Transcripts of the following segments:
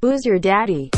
Who's your daddy?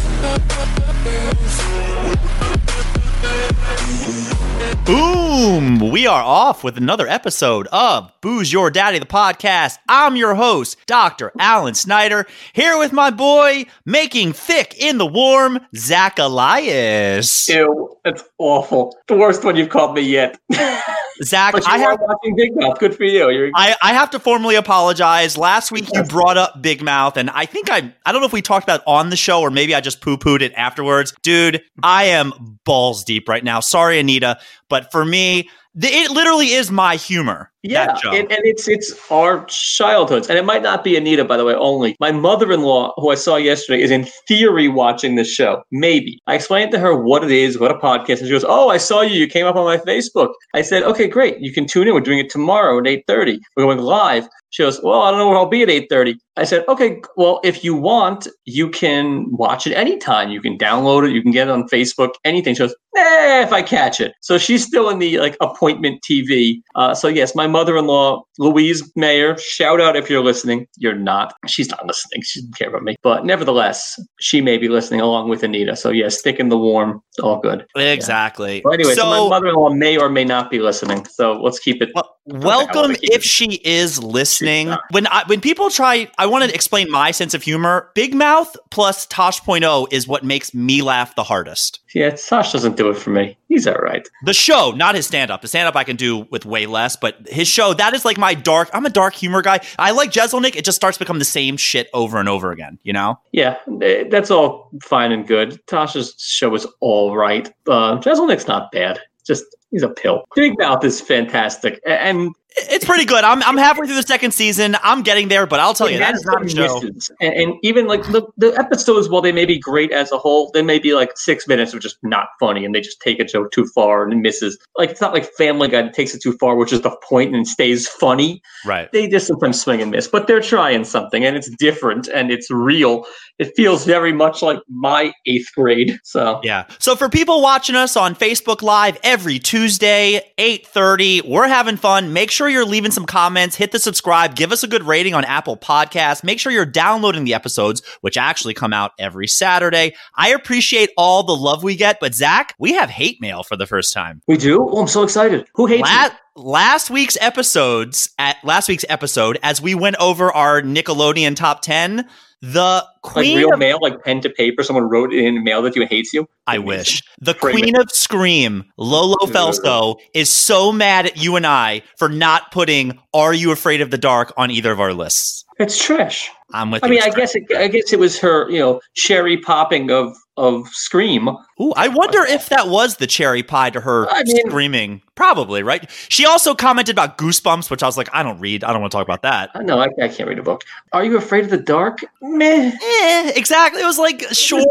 Boom! We are off with another episode of Booze Your Daddy, the podcast. I'm your host, Dr. Alan Snyder, here with my boy, making thick in the warm, Zach Elias. Ew, that's awful. The worst one you've called me yet. Zach, I have. watching Big Mouth. Good for you. You're, I, I have to formally apologize. Last week you brought up Big Mouth, and I think I I don't know if we talked about it on the show or maybe I just poo pooed it afterwards. Dude, I am balls deep right now. Sorry, Anita, but for me, it literally is my humor. yeah, and, and it's it's our childhoods, and it might not be Anita, by the way. Only my mother-in-law, who I saw yesterday, is in theory watching this show. Maybe I explained to her what it is, what a podcast, and she goes, "Oh, I saw you. You came up on my Facebook." I said, "Okay, great. You can tune in. We're doing it tomorrow at eight thirty. We're going live." She goes, "Well, I don't know where I'll be at eight 30. I said, "Okay, well, if you want, you can watch it anytime. You can download it. You can get it on Facebook. Anything." She goes, "Eh, if I catch it." So she's still in the like appointment TV. Uh, so yes, my mother-in-law, Louise Mayer. Shout out if you're listening. You're not. She's not listening. She doesn't care about me. But nevertheless, she may be listening along with Anita. So yes, stick in the warm. All good. Exactly. Well, anyway, so, so my mother-in-law may or may not be listening. So let's keep it. Well, welcome keep it- if she is listening. When I, when people try, I want to explain my sense of humor. Big Mouth plus Tosh.0 is what makes me laugh the hardest. Yeah, Sash doesn't do it for me. He's all right. The show, not his stand up. The stand up I can do with way less, but his show, that is like my dark. I'm a dark humor guy. I like Jeselnik. It just starts to become the same shit over and over again, you know? Yeah, eh, that's all fine and good. Tosh's show is all right. Uh, Jeselnik's not bad. Just he's a pill. Big Mouth is fantastic, and It's pretty good. I'm, I'm halfway through the second season. I'm getting there, but I'll tell you, it that has is not a some show. misses. And, and even like the, the episodes, while they may be great as a whole, they may be like six minutes of just not funny, and they just take a joke too far and it misses. Like it's not like Family Guy that takes it too far, which is the point and stays funny. Right. they just sometimes swing and miss, but they're trying something and it's different and it's real. It feels very much like my eighth grade. So Yeah. So for people watching us on Facebook Live every Tuesday, 8:30, we're having fun. Make sure you're leaving some comments, hit the subscribe, give us a good rating on Apple Podcasts. Make sure you're downloading the episodes, which actually come out every Saturday. I appreciate all the love we get, but Zach, we have hate mail for the first time. we do. Oh, I'm so excited. Who hates La- me? last week's episodes at last week's episode, as we went over our Nickelodeon top 10, the Like queen real of mail, like pen to paper. Someone wrote in and mailed it to you and hates you. I wish. The queen of Scream, Lolo Felso, is so mad at you and I for not putting Are You Afraid of the Dark on either of our lists. It's trash. I'm with I you. mean, I guess it, I guess it was her, you know, cherry popping of of Scream. Ooh, I wonder if that was the cherry pie to her I mean- screaming. Probably, right? She also commented about Goosebumps, which I was like, I don't read. I don't want to talk about that. I know I, I can't read a book. Are you afraid of the dark? Meh. Eh, exactly. It was like, sure.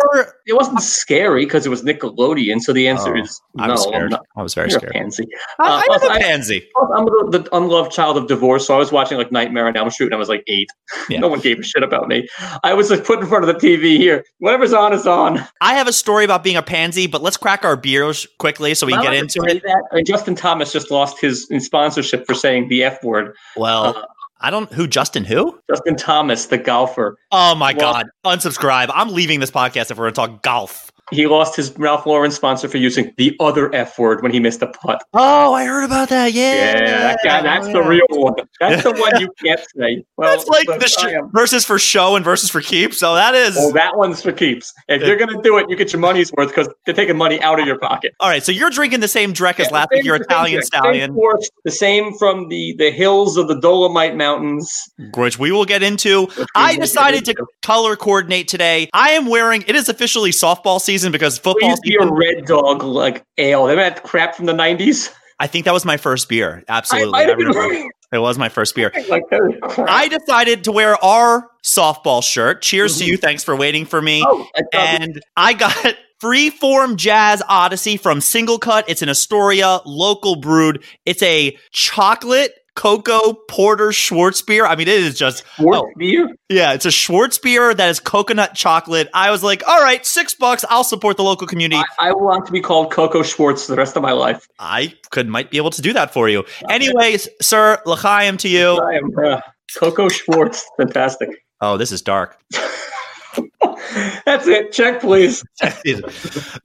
It wasn't scary because it was Nickelodeon. So the answer Oh, is I no. was I'm scared. not. I was very You're a scared. pansy. I, Uh, I am a I- pansy. I'm the, the unloved child of divorce, so I was watching like Nightmare on Elm Street when I was like eight. Yeah. no one gave a shit about me. I was like put in front of the TV here. Whatever's on is on. I have a story about being a pansy, but let's crack our beers quickly so we can I get into it. That? Uh, Justin Thomas just lost his sponsorship for saying the F word. Well, Uh, I don't. Who? Justin? Who? Justin Thomas, the golfer, Oh my Well- god! Unsubscribe. I'm leaving this podcast if we're going to talk golf. He lost his Ralph Lauren sponsor for using the other F word when he missed a putt. Oh, I heard about that. Yeah, Yeah, that guy, oh, that's the Yeah. real one. That's the one you can't say. Well, That's like the sh- versus for show and versus for keep. So that is Oh, that one's for keeps. If you're gonna do it, you get your money's worth because they're taking money out of your pocket. all right. So you're drinking the same Drek as Yeah, last week. You're same- Italian same stallion, the same from the the hills of the Dolomite Mountains. which we will get into. I decided to color coordinate today. I am wearing. It is officially softball season because football Please be a red dog like ale. They had crap from the nineties. I think that was my first beer. Absolutely, might I remember. it was my first beer. like that is crap. I decided to wear our softball shirt. Cheers to mm-hmm. you. Thanks for waiting for me. oh, I and I got Freeform Jazz Odyssey from Single Cut. It's an Astoria local brewed. It's a chocolate cocoa porter Schwartz beer. I mean, it is just Schwartz oh. beer. yeah, it's a Schwartz beer that is coconut chocolate. I was like, all right, six bucks. I'll support the local community. I, I want to be called Coco Schwartz the rest of my life. I could might be able to do that for you. Anyways, sir, l'chaim to you. Am uh, Coco Schwartz. Fantastic. Oh, this is dark. That's it. Check, please.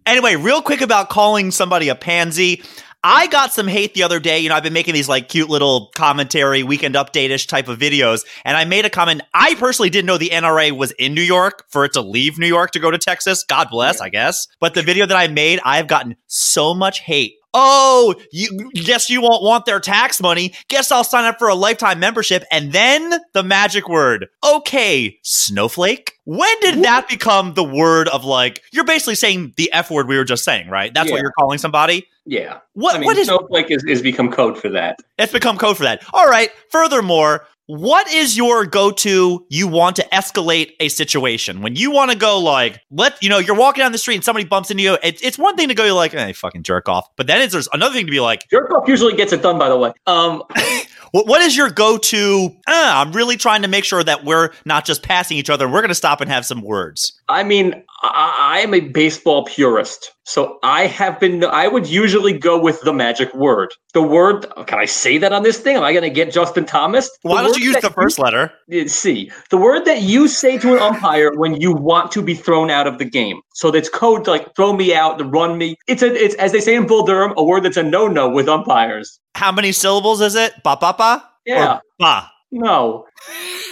anyway, real quick about calling somebody a pansy. I got some hate the other day. You know, I've been making these like cute little commentary, weekend update ish type of videos. And I made a comment. I personally didn't know the NRA was in New York for it to leave New York to go to Texas. God bless, I guess. But the video that I made, I've gotten so much hate oh, you guess you won't want their tax money. Guess I'll sign up for a lifetime membership. And then the magic word. Okay, snowflake. When did that become the word of like, you're basically saying the F word we were just saying, right? That's Yeah. what you're calling somebody? Yeah. What, I mean, what is Snowflake is, is become code for that. it's become code for that. All right. Furthermore, what is your go-to you want to escalate a situation when you want to go like let you know you're walking down the street and somebody bumps into you it's, it's one thing to go like hey fucking jerk off but then it's there's another thing to be like Jerk off usually gets it done, by the way. Um, what, what is your go-to uh, i'm really trying to make sure that we're not just passing each other we're going to stop and have some words I mean, I, I am a baseball purist. So I have been, I would usually go with the magic word. The word, can I say that on this thing? Am I going to get Justin Thomas? The why don't you use the first letter you- C. The word that you say to an umpire when you want to be thrown out of the game. So that's code to like throw me out, to run me. It's a, it's as they say in Bull Durham, a word that's a no-no with umpires. how many syllables is it ba ba ba Yeah. Or ba No.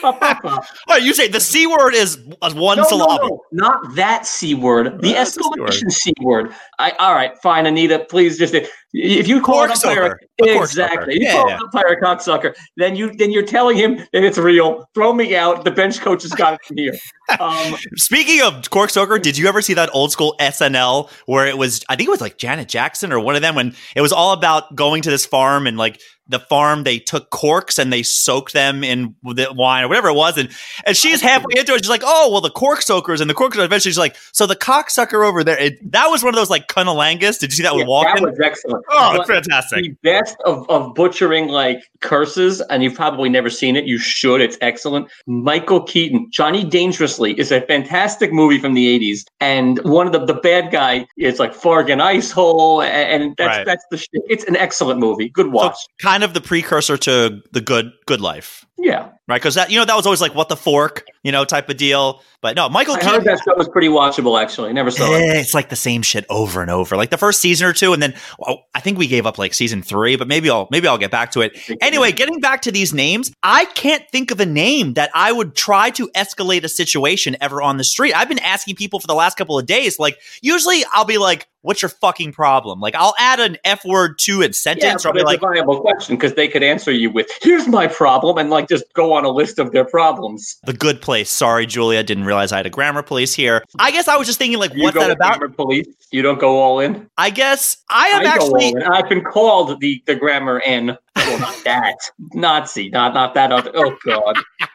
Oh you say the c word is one No, no, syllable no, not that c word. The That's C word. c word. I all right, fine, Anita. Please just if you call Corksucker. A corksucker. exactly, you Yeah, call yeah. an umpire a cocksucker, then you then you're telling him that it's real. Throw me out. The bench coach has got it from here. Um, Speaking of corkscroker, did you ever see that old school SNL where it was? I think it was like Janet Jackson or one of them when it was all about going to this farm and like the farm they took corks and they soaked them in the wine or whatever it was, and and she's halfway into it, she's like, oh well, the cork soakers and the cork eventually she's like, so the cocksucker over there. It, that was one of those like cunnilingus. Did you see that with yeah, Walken? that was excellent. oh, But fantastic! the best of, of butchering like curses, and you've probably never seen it. You should. It's excellent. Michael Keaton, Johnny Dangerously is a fantastic movie from the 80s. And one of the, the bad guy is like Fargan Ice Hole. And, and that's Right. that's the shit. It's an excellent movie. Good So watch. kind of the precursor to the good good life. Yeah. Right, because that you know that was always like what the fork, you know, type of deal. But no, Michael I Keaton. heard that show was pretty watchable, actually. Never saw it. Eh, it's like the same shit over and over. Like the first season or two, and then well, I think we gave up like season three, but maybe I'll maybe I'll get back to it. Anyway, getting back to these names, I can't think of a name that I would try to escalate a situation ever on the street. I've been asking people for the last couple of days. Like usually I'll be like, "What's your fucking problem?" Like I'll add an F word to a Yeah, sentence, or I'll be like, a viable question because they could answer you with, here's my problem, and like just go on a list of their problems. "The good place." Sorry, Julia, didn't realize I had a grammar police here. I guess I was just thinking, like, You what's that about? grammar police. You don't go all in. I guess I have I actually. I've been called the the grammar N. Well, not that Nazi, not not that other. Oh God.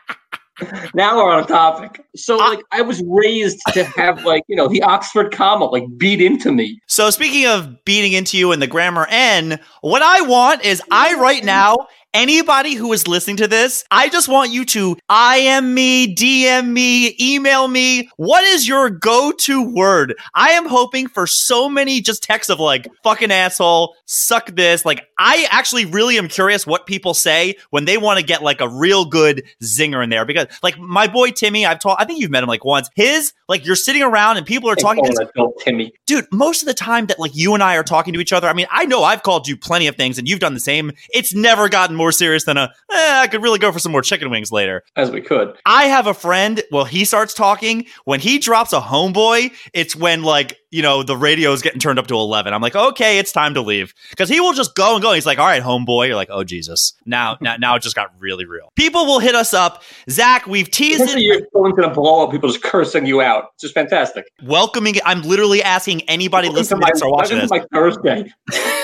now we're on a topic. So like I was raised to have like you know the Oxford comma like beat into me. So speaking of beating into you in the grammar N, what I want is I right now anybody who is listening to this, I just want you to IM me, DM me, email me. What is your go-to word? I am hoping for so many just texts of like fucking asshole, suck this. Like I actually really am curious what people say when they want to get like a real good zinger in there because like my boy Timmy, I've told I think you've met him like once. His like you're sitting around and people are talking to adult Timmy. dude, most of the time that like you and I are talking to each other, I mean, I know I've called you plenty of things and you've done the same. It's never gotten more serious than a, eh, I could really go for some more chicken wings later. As we could. I have a friend, well, he starts talking. When he drops a homeboy, it's when like, you know, the radio is getting turned up to 11. I'm like, okay, it's time to leave. Because he will just go and go. He's like, all right, homeboy. You're like, oh, Jesus. Now, now, now it just got really real. People will hit us up. Zach, we've teased it. you're going to blow up, people just cursing you out. It's just fantastic. Welcoming, I'm literally asking anybody Welcome listening to or watching this. my Thursday.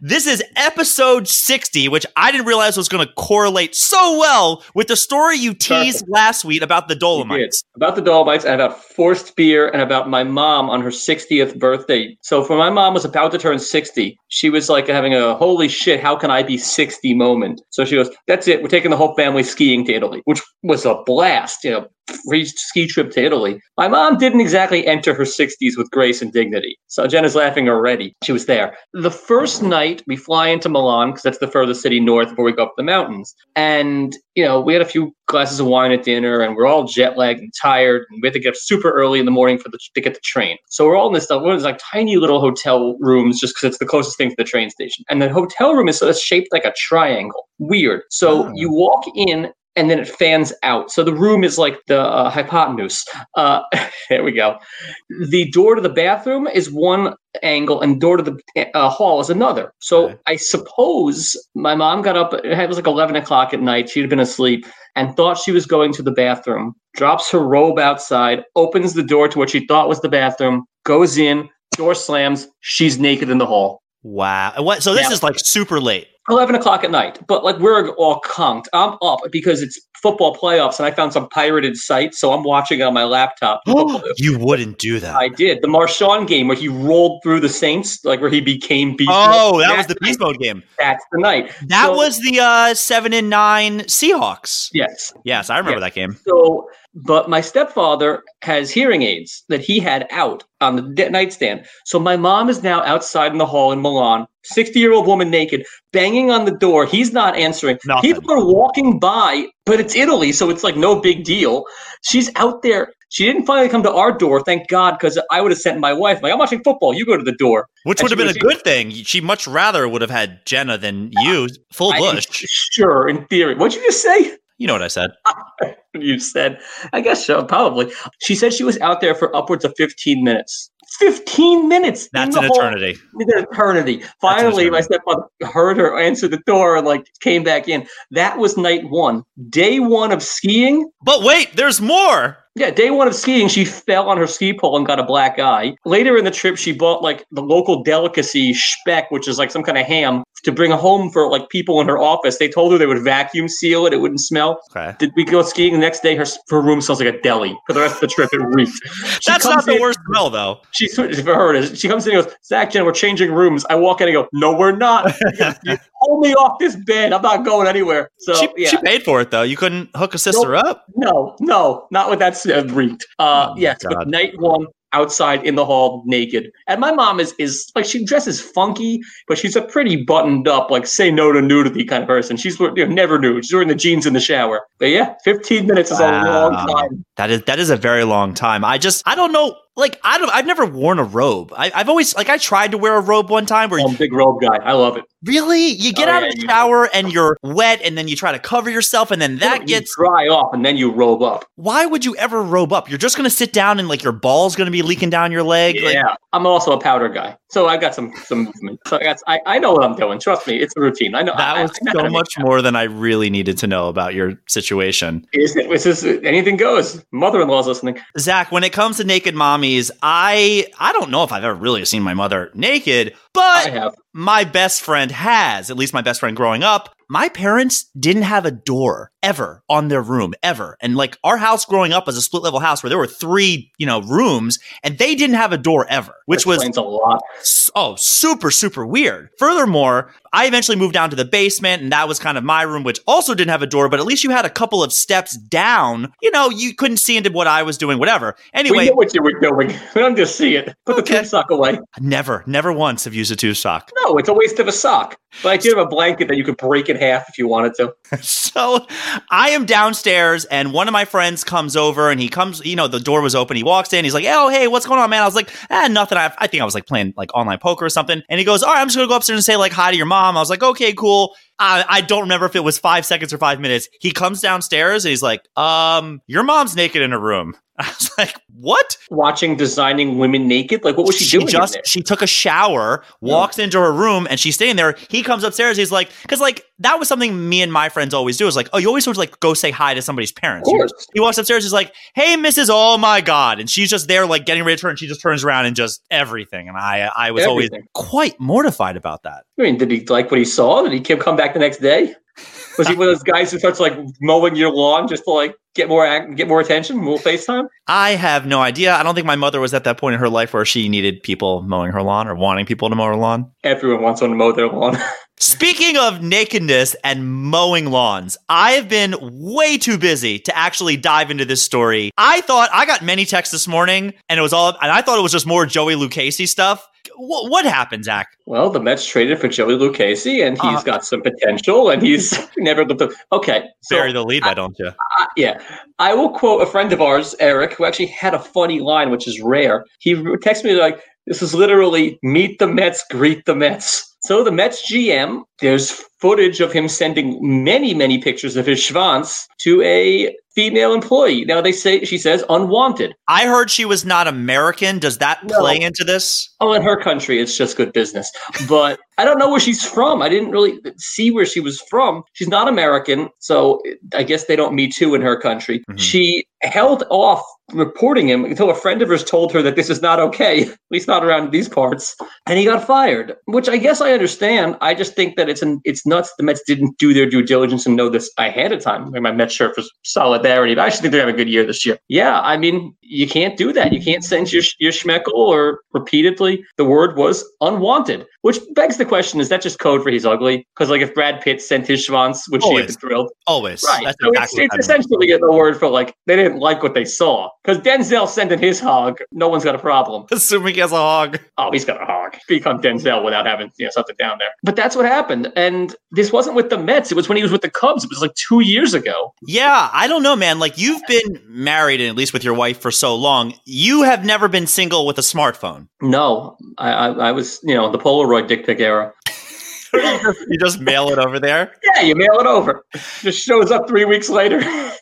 This is episode 60, which I didn't realize was going to correlate so well with the story you teased Perfect. last week about the. Dolomites. About the Dolomites and about forced beer and about my mom on her 60th birthday. So for my mom was about to turn 60, she was like having a holy shit, how can I be 60 moment. So she goes, that's it. We're taking the whole family skiing to Italy, which was a blast. You know, ski trip to Italy. My mom didn't exactly enter her 60s with grace and dignity. So Jenna's laughing already. She was there. The first night we fly into Milan because that's the furthest city north before we go up the mountains. And, you know, we had a few glasses of wine at dinner and we're all jet lagged and tired. And we had to get up super early in the morning for the, to get the train. So we're all in this stuff. One of these like tiny little hotel rooms just because it's the closest thing to the train station. And the hotel room is sort of shaped like a triangle. Weird. So Oh. you walk in and then it fans out. So the room is like the uh, hypotenuse. Uh, there we go. The door to the bathroom is one angle, and door to the uh, hall is another. So Okay. I suppose my mom got up. It was like eleven o'clock at night. She'd been asleep and thought she was going to the bathroom. Drops her robe outside, opens the door to what she thought was the bathroom, goes in, door slams. She's naked in the hall. Wow. What? So this Yeah. is like super late. 11 o'clock at night, but like we're all conked. I'm up because it's football playoffs and I found some pirated site, so I'm watching it on my laptop. you wouldn't do that. I did. The Marshawn game where he rolled through the Saints, like where he became beast. oh, mode. that was the That's beast mode game. That's the night. That So- was the uh, seven and nine Seahawks. Yes. Yes, I remember Yeah. that game. So, but my stepfather has hearing aids that he had out on the de- nightstand. So my mom is now outside in the hall in Milan, 60 year old woman naked, banging on the door. He's not answering. Nothing. People are walking by, but it's Italy, so it's like no big deal. She's out there. She didn't finally come to our door, thank God, because I would have sent my wife, like, I'm watching football. You go to the door. Which And would have been a good thing. She much rather would have had Jenna than you, full I- bush. sure, in theory. What'd you just say? You know what I said. you said. I guess so, probably. She said she was out there for upwards of 15 minutes. 15 minutes. That's an hall. eternity. An eternity. Finally, my eternity. stepfather heard her answer the door and like came back in. That was night one. Day one of skiing. But wait, there's more. Yeah, day one of skiing, she fell on her ski pole and got a black eye. Later in the trip, she bought like the local delicacy speck, which is like some kind of ham, to bring a home for like people in her office. They told her they would vacuum seal it; it wouldn't smell. Okay. Did we go skiing the next day? Her, her room smells like a deli. For the rest of the trip, it reeked. That's not the in- worst smell, though. She for her it is. She comes in and goes, Zach, Jen, we're changing rooms. I walk in and go, No, we're not. Pull me off this bed. I'm not going anywhere. So she, yeah, she paid for it, though. You couldn't hook a sister up. no, no, not with that uh, reeked. Uh, Oh, yes, but night one outside in the hall naked. And my mom is is like she dresses funky, but she's a pretty buttoned up, like say no to nudity kind of person. She's you know, never nude. She's wearing the jeans in the shower. But yeah, 15 minutes is a long time. That is that is a very long time. I just I don't know. Like I don't. I've never worn a robe. I, I've always like I tried to wear a robe one time where I'm a big robe guy. I love it. really you get Oh, out yeah, of the shower and you're wet and then you try to cover yourself and then that You gets. dry off and then you robe up. Why would you ever robe up? You're just gonna sit down and like your balls gonna be leaking down your leg. Like, Yeah, I'm also a powder guy, so I got some some movement. So I, got, I I know what I'm doing. Trust me, it's a routine. I know that I- was I so much more than I really needed to know about your situation. Is it? Is this anything goes? Mother-in-law's listening. Zach, when it comes to naked mommies, I I don't know if I've ever really seen my mother naked, but my best friend has, at least my best friend growing up. My parents didn't have a door ever on their room, ever. And like our house growing up was a split level house where there were three, you know, rooms and they didn't have a door ever, which was a lot. oh super super weird furthermore i eventually moved down to the basement and that was kind of my room which also didn't have a door but at least you had a couple of steps down you know you couldn't see into what i was doing whatever Anyway, we know what you were doing. We don't just see it. Put the Okay. tube sock away. never never once have used a two sock No, it's a waste of a sock. But I do have a blanket that you could break in half if you wanted to. so i am downstairs and one of my friends comes over and he comes you know the door was open. He walks in. He's like oh hey what's going on man? I was like ah nothing. I, I think i was like playing like online poker or something. And he goes all right i'm just gonna go upstairs and say like hi to your mom. I was like okay cool I, I don't remember if it was five seconds or five minutes. He comes downstairs and he's like um your mom's naked in her room. I was like what? Watching designing women naked. Like, what was she, she doing? in just she took a shower walks into her room and she's staying there. He comes upstairs. He's like because like that was something me and my friends always do. Is like oh you always sort of like go say hi to somebody's parents. Of course. he walks upstairs. He's like hey mrs oh my god. And she's just there like getting ready to turn. She just turns around and just everything. And i i was always quite mortified about that. I mean, did he like what he saw? Did he come back the next day? Was he one of those guys who starts like mowing your lawn just to like get more get more attention, more FaceTime? I have no idea. I don't think my mother was at that point in her life where she needed people mowing her lawn or wanting people to mow her lawn. Everyone wants someone to mow their lawn. Speaking of nakedness and mowing lawns, I have been way too busy to actually dive into this story. I thought I got many texts this morning, and it was all, and I thought it was just more Joey Lucchesi stuff. What, what happened, Zach? well, the Mets traded for Joey Lucchesi, and he's Uh-huh. got some potential, and he's never looked up. Okay, so Bury the lead, why don't you? Uh, yeah, I will quote a friend of ours, Eric, who actually had a funny line, which is rare. He texted me like, "This is literally meet the Mets, greet the Mets." So the Mets GM, there's footage of him sending many, many pictures of his schwanz to a female employee. Now they say she says unwanted. I heard she was not American. Does that No. play into this? Oh, in her country, it's just good business. But I don't know where she's from. I didn't really see where she was from. She's not American, so I guess they don't Me Too in her country. Mhm. She held off reporting him until a friend of hers told her that this is not okay, at least not around these parts, and he got fired. Which I guess I understand. I just think that it's an, it's nuts. The Mets didn't do their due diligence and know this ahead of time. My Mets shirt for solidarity. But I actually think they're having a good year this year. Yeah, I mean, you can't do that. You can't send your your schmeckle or repeatedly. The word was unwanted, which begs the question: Is that just code for he's ugly? Because like if Brad Pitt sent his schwanz, would she have been thrilled? Always. Right. That's so it's, exactly it's what I meant. essentially a word for like they didn't like what they saw. Because Denzel sending his hog, no one's got a problem. Assuming he has a hog. Oh, he's got a hog. Become Denzel without having you know something down there. But that's what happened. And this wasn't with the Mets. It was when he was with the Cubs. It was like two years ago. Yeah, I don't know, man. Like you've been married, and at least with your wife for so long, you have never been single with a smartphone. No, I, I, I was you know the Polaroid dick pic era. you just mail it over there. Yeah, you mail it over. Just shows up three weeks later.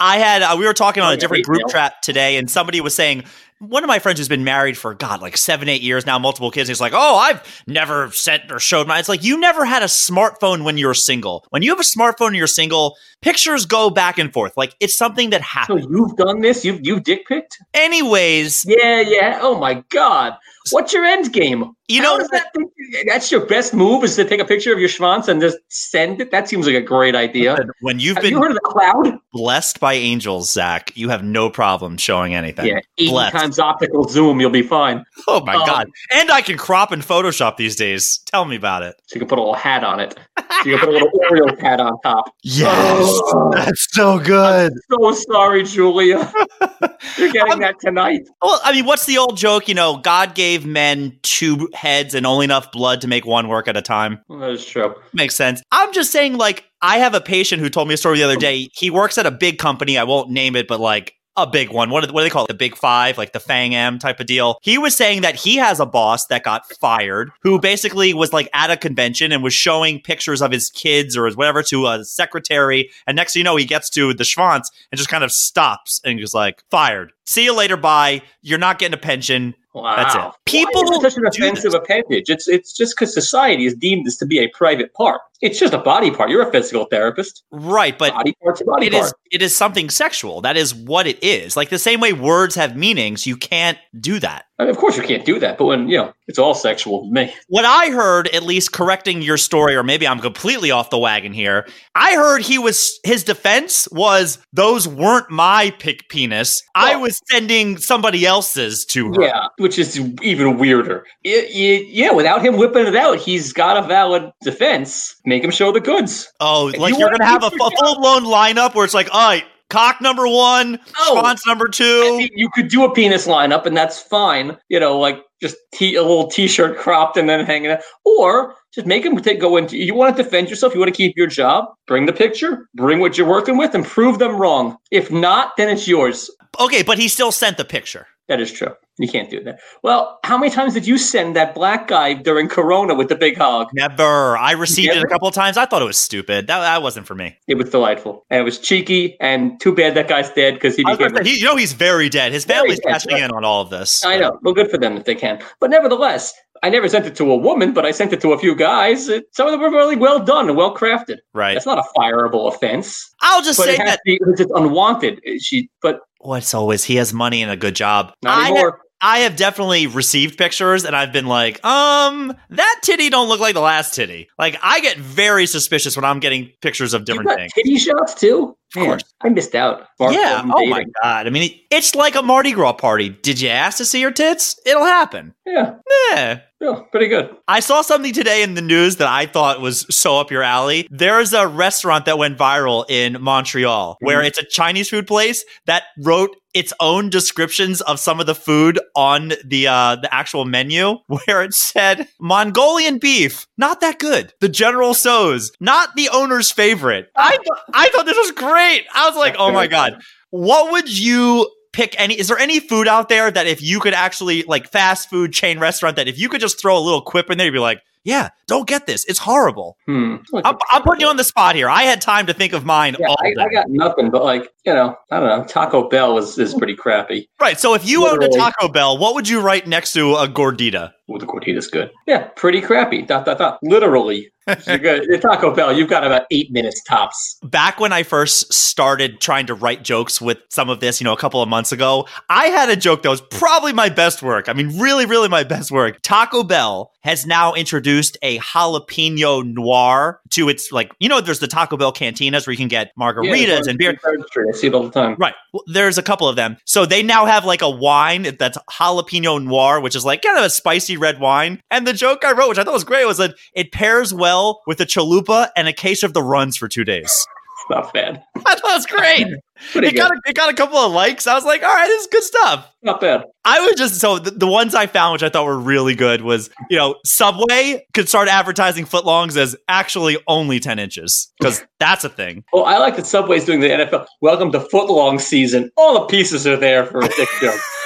I had uh, we were talking on a different group chat today, and somebody was saying one of my friends who's been married for God like seven, eight years now, multiple kids. He's like, "Oh, I've never sent or showed my." It's like you never had a smartphone when you were single. When you have a smartphone and you're single, pictures go back and forth. Like it's something that so happens. you've done this? You've you've dick picked? Anyways, Yeah, yeah. Oh my god. What's your end game? you know that think- that's your best move is to take a picture of your schwanz and just send it? That seems like a great idea. when you've Have been you heard of the cloud? Blessed by angels, Zach, you have no problem showing anything. Yeah, 80 Blessed. times optical zoom, you'll be fine. Oh my Um, god! And I can crop in Photoshop these days. Tell me about it. So you can put a little hat on it. So you can put a little Oreo hat on top. Oh. that's so good. So sorry, Julia. You're getting that tonight. Well, I mean, what's the old joke? You know, God gave men two heads and only enough blood to make one work at a time. That is true. Makes sense. I'm just saying, like, I have a patient who told me a story the other day. He works at a big company. I won't name it, but like a big one. What do, what do they call it? The big five, like the Fang M type of deal. He was saying that he has a boss that got fired who basically was like at a convention and was showing pictures of his kids or his whatever to a secretary. And next thing you know, he gets to the Schwanz and just kind of stops and just like, fired. See you later. Bye. You're not getting a pension. Wow. That's it. Why People it such an offensive appendage. It's it's just because society has deemed this to be a private part. It's just a body part. You're a physical therapist. Right. But body part's body it part. is it is something sexual. That is what it is. Like the same way words have meanings, you can't do that. I mean, of course, you can't do that. But when you know, it's all sexual to me. What I heard, at least correcting your story, or maybe I'm completely off the wagon here. I heard he was his defense was those weren't my pick penis. I was sending somebody else's to her. Yeah, which is even weirder. I- I- yeah, without him whipping it out, he's got a valid defense. Make him show the goods. Oh, If like you are gonna have a keep full blown lineup where it's like, all right, cock number one, Oh. schwanz number I two. mean, you could do a penis lineup, and that's fine. You know, like just t- a little t-shirt cropped and then hanging out, or just make them take go into. You want to defend yourself. You want to keep your job. Bring the picture. Bring what you're working with, and prove them wrong. If not, then it's yours. Okay, but he still sent the picture. That is true. You can't do that. Well, how many times did you send that black guy during Corona with the big hog? Never. I received it a couple of times. I thought it was stupid. That, that wasn't for me. It was delightful, and it was cheeky. And too bad that guy's dead because he became. say, he, you know, he's very dead. His family's dead, cashing right. in on all of this. I know. Well, good for them if they can. But nevertheless, I never sent it to a woman, but I sent it to a few guys. Some of them were really well done and well crafted. Right. That's not a fireable offense, I'll just say that be it's unwanted. She, but what's always he has money and a good job. not I anymore. I have definitely received pictures and I've been like, um, that titty don't look like the last titty. Like I get very suspicious when I'm getting pictures of different things. titty shots too. Of course. I missed out. Mark yeah. Oh my god. I mean, it's like a Mardi Gras party. Did you ask to see her tits? It'll happen. Yeah, Yeah. Yeah, pretty good. I saw something today in the news that I thought was so up your alley. There's a restaurant that went viral in Montreal where Mhm. it's a Chinese food place that wrote its own descriptions of some of the food on the uh, the actual menu where it said Mongolian beef, not that good. The General Tso's, not the owner's favorite. I th- I thought this was great. I was like, "Oh my god. What would you pick any is there any food out there that if you could actually like fast food chain restaurant that if you could just throw a little quip in there you'd be like yeah don't get this it's horrible Hmm. i'm, I'm putting you on the spot here i had time to think of mine Yeah, all I, day I got nothing, but like you know, I don't know. Taco Bell is, is pretty crappy. right so if you owned a taco bell what would you write next to a gordita Ooh, the gordita's good. Yeah, pretty crappy. Dot dot dot. Literally, you're good. Taco Bell, you've got about eight minutes tops. back when i first started trying to write jokes with some of this you know a couple of months ago i had a joke that was probably my best work i mean really really my best work taco bell has now introduced a jalapeno noir to its like you know there's the taco bell cantinas where you can get margaritas Yeah, and beer. I see it all the time. Right. Well, there's a couple of them. So they now have like a wine that's jalapeno noir, which is like kind of a spicy red wine. And the joke I wrote, which I thought was great, was that it pairs well with a chalupa and a case of the runs for two days. It's not bad. I thought it was great. It got a, it got a couple of likes. I was like, all right, this is good stuff. not bad. I was just so the, the ones I found, which I thought were really good, was you know Subway could start advertising footlongs as actually only ten inches because that's a thing. Well, I like that Subway's doing the NFL. Welcome to footlong season. All the pieces are there for a dick joke.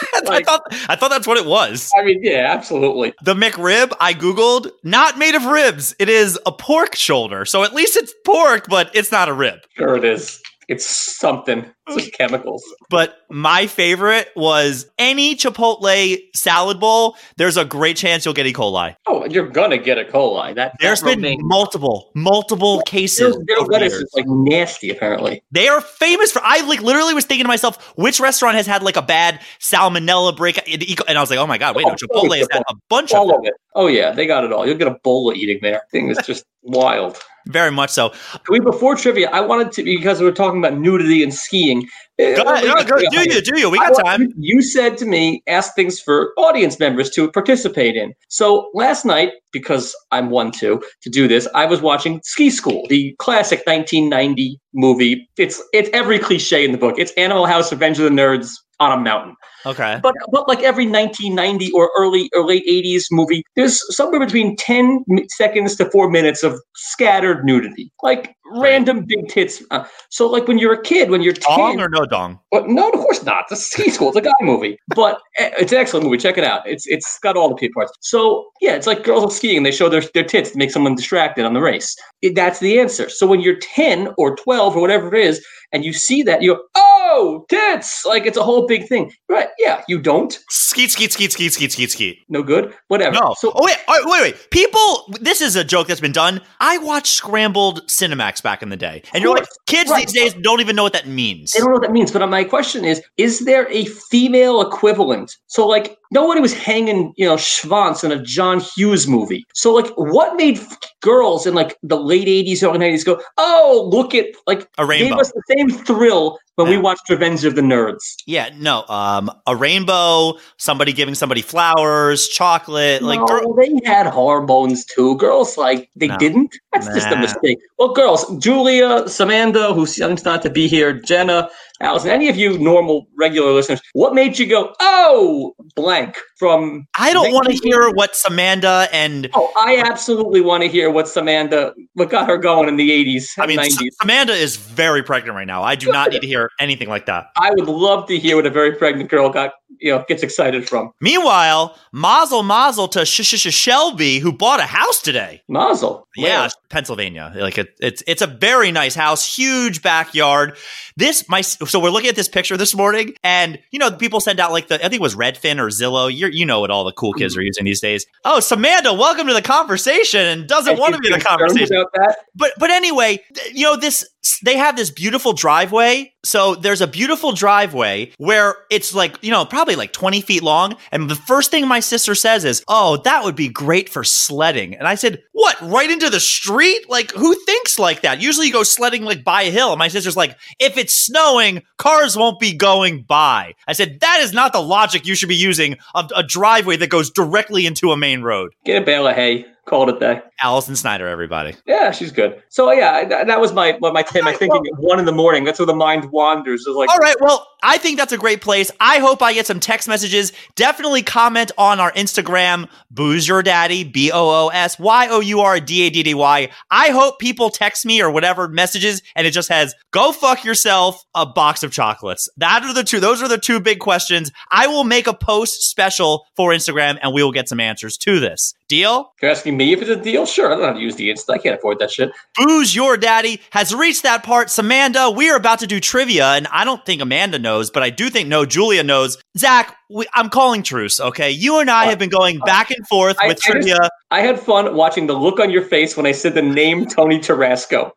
I thought I thought that's what it was. I mean, yeah, absolutely. The McRib I googled, not made of ribs. It is a pork shoulder. So at least it's pork, but it's not a rib. Sure, it is. It's something. It's chemicals. But my favorite was any Chipotle salad bowl. There's a great chance you'll get E. coli. Oh, you're gonna get a coli. That There's that been romaine- multiple, multiple cases. Their, their lettuce is like nasty. Apparently, They are famous for. I like literally was thinking to myself, which restaurant has had like a bad salmonella break? And I was like, oh my god, wait, no, Oh, Chipotle has had a bunch of all them. of it. Oh yeah, they got it all. You'll get a bowl of eating there. Thing is just wild. Very much so. We before trivia? I wanted to because we are talking about nudity and skiing. Eh, go ahead, no, go, do you? Do you? We got want- time. You said to me, ask things for audience members to participate in. So last night, because I'm one to to do this, I was watching Ski School, the classic 1990 movie. It's it's every cliche in the book. It's Animal House, Revenge of the Nerds on a mountain. Okay. But but like every 1990 or early or late 80s movie, there's somewhere between 10 seconds to four minutes of scattered nudity, like random big tits. Uh, so like when you're a kid, when you're 10, Dong or no dong? but no, of course not. The ski school. It's a guy movie, but eh, it's an excellent movie. Check it out. It's it's got all the P parts. So yeah, it's like girls are skiing. And they show their their tits to make someone distracted on the race. It- that's the answer. So when you're ten or twelve or whatever it is, and you see that, you go, oh, tits! Like it's a whole big thing, right? Yeah, you don't. Skeet, skeet, skeet, skeet, skeet, skeet, skeet. No good. Whatever. No. So oh wait, wait, wait. People, this is a joke that's been done. I watched scrambled Cinemax back in the day, and you're like, kids Right. these days don't even know what that means. They don't know what that means, but my question is: Is there a female equivalent? So, like, nobody was hanging, you know, Schwanz in a John Hughes movie. So, like, what made f- girls in like the late '80s, early '90s go, "Oh, look at like"? A rainbow. Gave us the same thrill when we Yeah. Watched Revenge of the Nerds. Yeah, no. Um, a rainbow, somebody giving somebody flowers, chocolate, like no, girl- they had hormones too. Girls, like, they No. didn't. That's just a mistake. Well, girls, Julia, Samantha, who seems not to be here, Jenna, Allison, any of you normal, regular listeners, what made you go, oh, blank from. I don't want to hear what Samantha and Oh, I absolutely want to hear what Samantha, what got her going in the 80s I mean, and S- 90s. Amanda is very pregnant right now. I do not need to hear anything like that. I would love to hear what a very pregnant girl got, you know, gets excited from. Meanwhile, mazel mazel to Sh- Sh- Sh- Shelby, who bought a house today. Mazel. Yeah, Where? Pennsylvania. Like it, it's it's a very nice house, huge backyard. This my so we're looking at this picture this morning, and you know people send out like the I think it was Redfin or Zillow. You you know what all the cool kids are mm-hmm. using these days. Oh, Samantha, welcome to the conversation, and doesn't want to be in the conversation. But but anyway, you know this they have this beautiful driveway. So there's a beautiful driveway where it's like, you know, probably like 20 feet long. And the first thing my sister says is, Oh, that would be great for sledding. And I said, What? Right into the street? Like, who thinks like that? Usually you go sledding like by a hill. And my sister's like, If it's snowing, cars won't be going by. I said, That is not the logic you should be using of a driveway that goes directly into a main road. Get a bale of hay. Call it a day. Allison Snyder, everybody. Yeah, she's good. So yeah, that, that was my my my, my thinking. at one in the morning. That's where the mind wanders. Is like, All right, well, I think that's a great place. I hope I get some text messages. Definitely comment on our Instagram, Booze Your Daddy, B O O S Y O U R D A D D Y. I hope people text me or whatever messages and it just has go fuck yourself a box of chocolates. That are the two. Those are the two big questions. I will make a post special for Instagram and we will get some answers to this. Deal? you're asking me if it's a deal? Sure, I don't know how to use the Insta. I can't afford that shit. Booze Your Daddy has reached that part. Samanda, we are about to do trivia, and I don't think Amanda knows, but I do think no, Julia knows. Zach, we, I'm calling truce, okay? You and I uh, have been going uh, back and forth I- with I trivia. just- I had fun watching the look on your face when I said the name Tony Tarasco.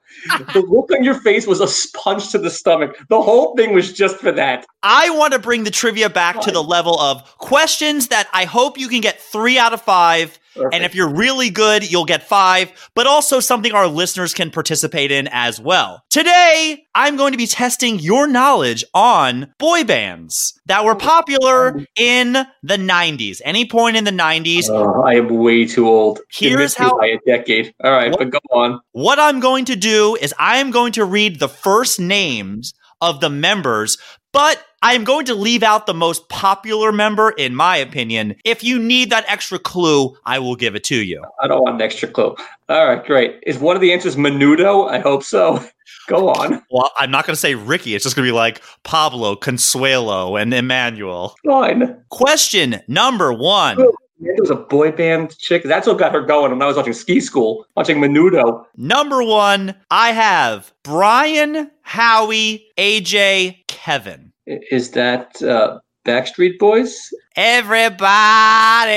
the look on your face was a punch to the stomach. The whole thing was just for that. I want to bring the trivia back to the level of questions that I hope you can get three out of five. And if you're really good, you'll get five, but also something our listeners can participate in as well. Today, I'm going to be testing your knowledge on boy bands that were popular in the 90s. Any point in the 90s. Oh, I am way too old. Here's how- by a decade. All right, What- but go on. What I'm going to do is I am going to read the first names of the members, but I am going to leave out the most popular member, in my opinion. If you need that extra clue, I will give it to you. I don't want an extra clue. All right, great. Is one of the answers Menudo? I hope so. Go on. Well, I'm not going to say Ricky. It's just going to be like Pablo, Consuelo, and Emmanuel. Fine. Question number one. There was a boy band chick. That's what got her going when I was watching Ski School, watching Menudo. Number one, I have Brian, Howie, AJ, Kevin. I- Is that uh, Backstreet Boys? Everybody.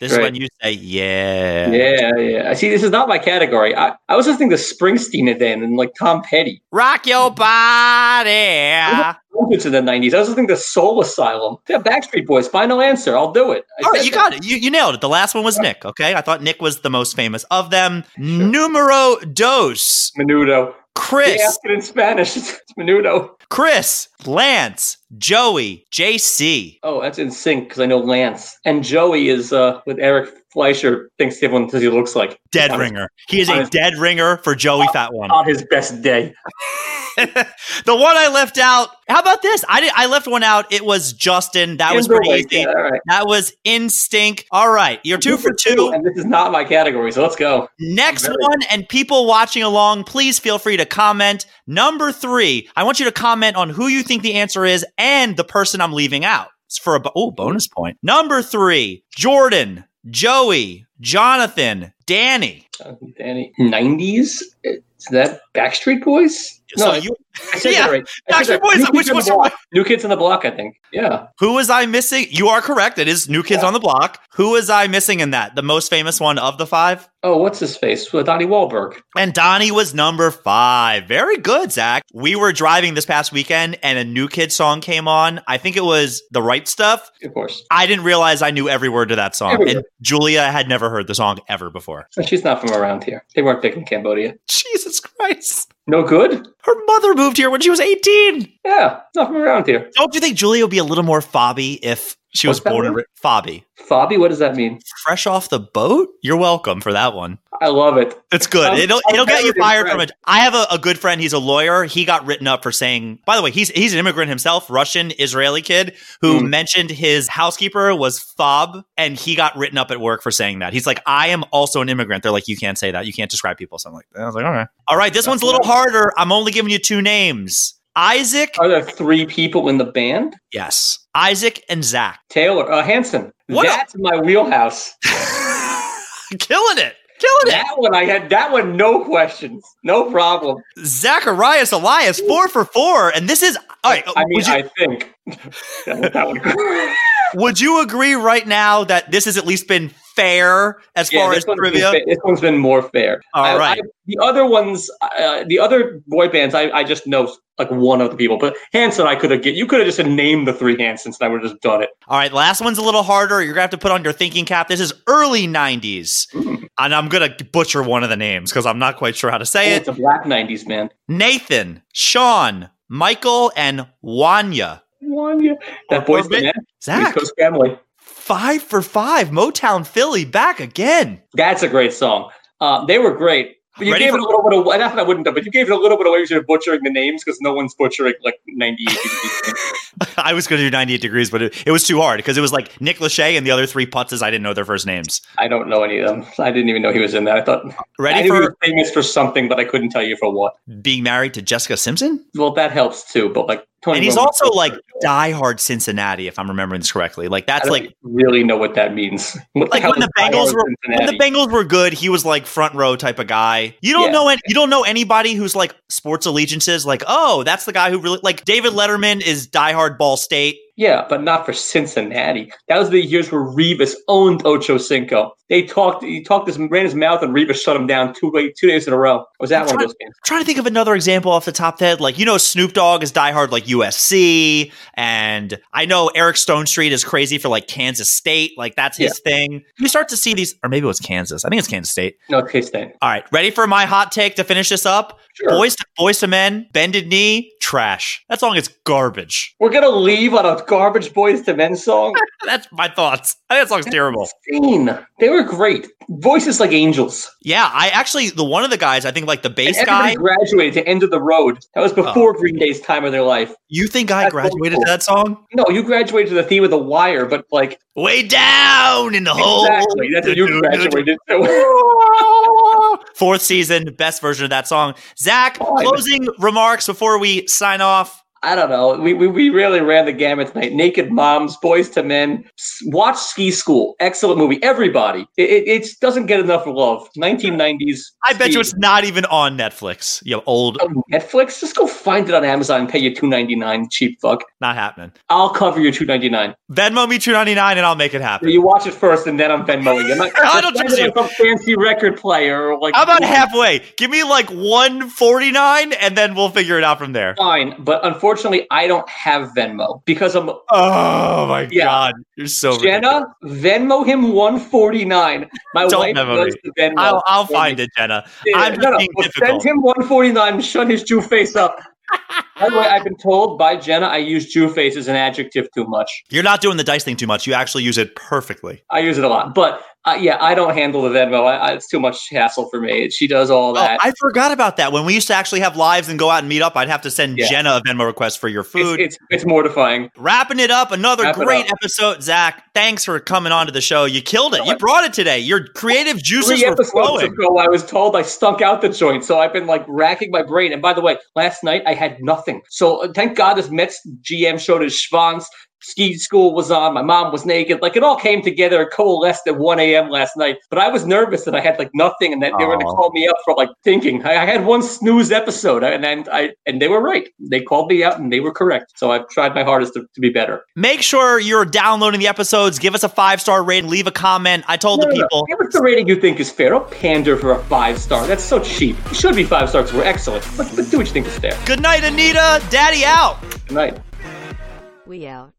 This is Right. when you say, yeah. Yeah, yeah. I See, this is not my category. I, I was listening to Springsteen then and like Tom Petty. Rock your body. It's in the 90s. I was listening to Soul Asylum. Yeah, Backstreet Boys. Final answer. I'll do it. I All right, you that. got it. You, you nailed it. The last one was Nick, okay? I thought Nick was the most famous of them. Numero dos. Menudo. Chris, Yeah, ask it in Spanish. It's Menudo. Chris, Lance, Joey, JC. Oh, that's NSYNC because I know Lance. And Joey is uh, with Eric Fleischer, thinks everyone says he looks like. Dead On his- ringer. He is a honest- dead ringer for Joey Fatone. On his best day. the one I left out. How about this? I did. I left one out. It was Justin. That was pretty easy. yeah, right. That was Instinct. All right, you're two for two. And this is not my category, so let's go. Next Very- one, and people watching along, please feel free to comment. Number three, I want you to comment on who you think the answer is and the person I'm leaving out. It's for a oh, bonus point. Number three, Jordan, Joey, Jonathan, Danny. Danny. 90s? Is that Backstreet Boys? So I- you, I said yeah, that right. I Backstreet. Boys, New which Kids on was the block. New Kids on the Block, I think. Yeah. who was I missing? You are correct. It is New Kids on the Block. Who was I missing in that? The most famous one of the five? Oh, what's his face? With Donnie Wahlberg. And Donnie was number five. Very good, Zach. We were driving this past weekend and a New Kid song came on. I think it was The Right Stuff. Of course. I didn't realize I knew every word to that song. Every And. Julia had never heard the song ever before. She's not from around here. They weren't big in Cambodia. Jesus Christ. No good? Her mother moved here when she was 18. Yeah, nothing around here. Don't you think Julia would be a little more fobby if she was What's that born in? Fobby? Fobby, what does that mean? Fresh off the boat? You're welcome for that one. I love it. It's good. I'm- it'll I'm it'll get you fired from it. I have a, a good friend. He's a lawyer. He got written up for saying. By the way, he's he's an immigrant himself, Russian Israeli kid who Hmm. mentioned his housekeeper was fob, and he got written up at work for saying that. He's like, I am also an immigrant. They're like, you can't say that. You can't describe people. So I'm like, I was like, all right, all right. This one's a little harder. I'm only giving you two names. Isaac, Are there three people in the band? yes, Isaac and Zach, Taylor, uh, Hanson. What a- That's my wheelhouse. killing it, killing it. That one I had. That one, no questions, no problem. Zacharias Elias, four for four, and this is all right. I mean, would you- I think that, that one. Would you agree right now that this has at least been fair as Yeah, far as trivia. this one's been more fair. All I- right. I- the other ones, uh, the other boy bands, I, I just know like one of the people. But Hanson, I could have get. You could have just named the three Hansons, and I would have just done it. All right, last one's a little harder. You're gonna have to put on your thinking cap. This is early '90s, and I'm gonna butcher one of the names because I'm not quite sure how to Oh, say it. it's a black '90s man. Nathan, Sean, Michael, and Wanya. Wanya. That boy's the man. East Zach, Coast family. five for five. Motown Philly back again. That's a great song. Uh, they were great. But you Ready gave for- it a little bit of not that I wouldn't have, but you gave it a little bit away because you're butchering the names because no one's butchering like 98 degrees. I was going to do 98 degrees, but it, it was too hard because it was like Nick Lachey and the other three putzes. I didn't know their first names. I don't know any of them. I didn't even know he was in that. I thought I Ready knew he was for famous for something, but I couldn't tell you for what. being married to Jessica Simpson? Well, that helps too. But like, Tony And he's Romo- also like diehard Cincinnati, if I'm remembering this correctly. Like that's like really know what that means. What like hell when the Bengals were when the Bengals were good, he was like front row type of guy. You don't Yeah. know any, you don't know anybody who's like sports allegiances. Like oh, that's the guy who really like David Letterman is diehard Ball State. Yeah, but not for Cincinnati. That was the years where Revis owned Ocho Cinco. They talked. He talked his ran his mouth, and Revis shut him down two two days in a row. Was that I'm one of trying- those games? I'm trying to think of another example off the top of the head. Like, you know, Snoop Dogg is diehard like USC, and I know Eric Stonestreet is crazy for like Kansas State. Like, that's his thing. You start to see these, or maybe it was Kansas. I think it's Kansas State. No, K State. All right, ready for my hot take to finish this up? Sure. Boys to Boyz II Men, Bended Knee, trash. That song is garbage. We're gonna leave on a garbage Boyz II Men song. That's my thoughts. I think that song's terrible. Insane. They were great. Voices like angels. Yeah, I actually the one of the guys, I think like the bass guy. graduated to End of the Road. That was before oh. Green Day's time of their life. You think I That's graduated cool. to that song? No, you graduated to the theme of The Wire, but like Way down in the hole. exactly, that's what you graduated to. Fourth season, best version of that song. Zach, closing remarks before we sign off. I don't know. We, we we really ran the gamut tonight. Naked Moms, Boyz II Men. Watch Ski School. Excellent movie. Everybody. It, it, it doesn't get enough love. 1990s. I bet you it's not even on Netflix. You old, Oh, Netflix. Just go find it on Amazon and pay you two ninety nine. Cheap fuck. not happening. I'll cover your two ninety nine. Venmo me two ninety nine and I'll make it happen. You watch it first, and then I'm Venmoing you. I'm not, I don't trust you. Some fancy record player or like. How about halfway? Give me like one forty nine, and then we'll figure it out from there. Fine, but unfortunately, I don't have Venmo because I'm Oh my Yeah. god, you're so ridiculous. Jenna. Venmo him one forty nine. My Don't wife Venmo does me. the Venmo. I'll, I'll find me. it, Jenna. I'm just no, no, being well, difficult. Send him 149 and shut his Jew face up. By the way, I've been told by Jenna I use Jew face as an adjective too much. You're not doing the dice thing too much. You actually use it perfectly. I use it a lot. But uh, yeah, I don't handle the Venmo. I, I, it's too much hassle for me. She does all Oh, that. I forgot about that. When we used to actually have lives and go out and meet up, I'd have to send Yeah. Jenna a Venmo request for your food. it's, it's, it's mortifying. Wrapping it up, another Wrap great up. episode. Zach, thanks for coming on to the show. You killed it. You brought it today. Your creative juices Three were flowing. ago, I was told I stunk out the joint. So I've been like racking my brain. And by the way, last night I had nothing. So thank God this Mets GM showed his schwanz. Ski school was on. My mom was naked. Like it all came together and coalesced at 1 a.m. last night. But I was nervous that I had like nothing and that they were going to call me up for like thinking. I, I had one snooze episode and then I and they were right. They called me out and they were correct. So I've tried my hardest to, to be better. Make sure you're downloading the episodes. Give us a five star rating. Leave a comment. I told No, the no, no. people. Give us the rating you think is fair. Don't pander for a five star. That's so cheap. It should be five stars. We're excellent. But, but do what you think is fair. Good night, Anita. Daddy out. Good night. We out.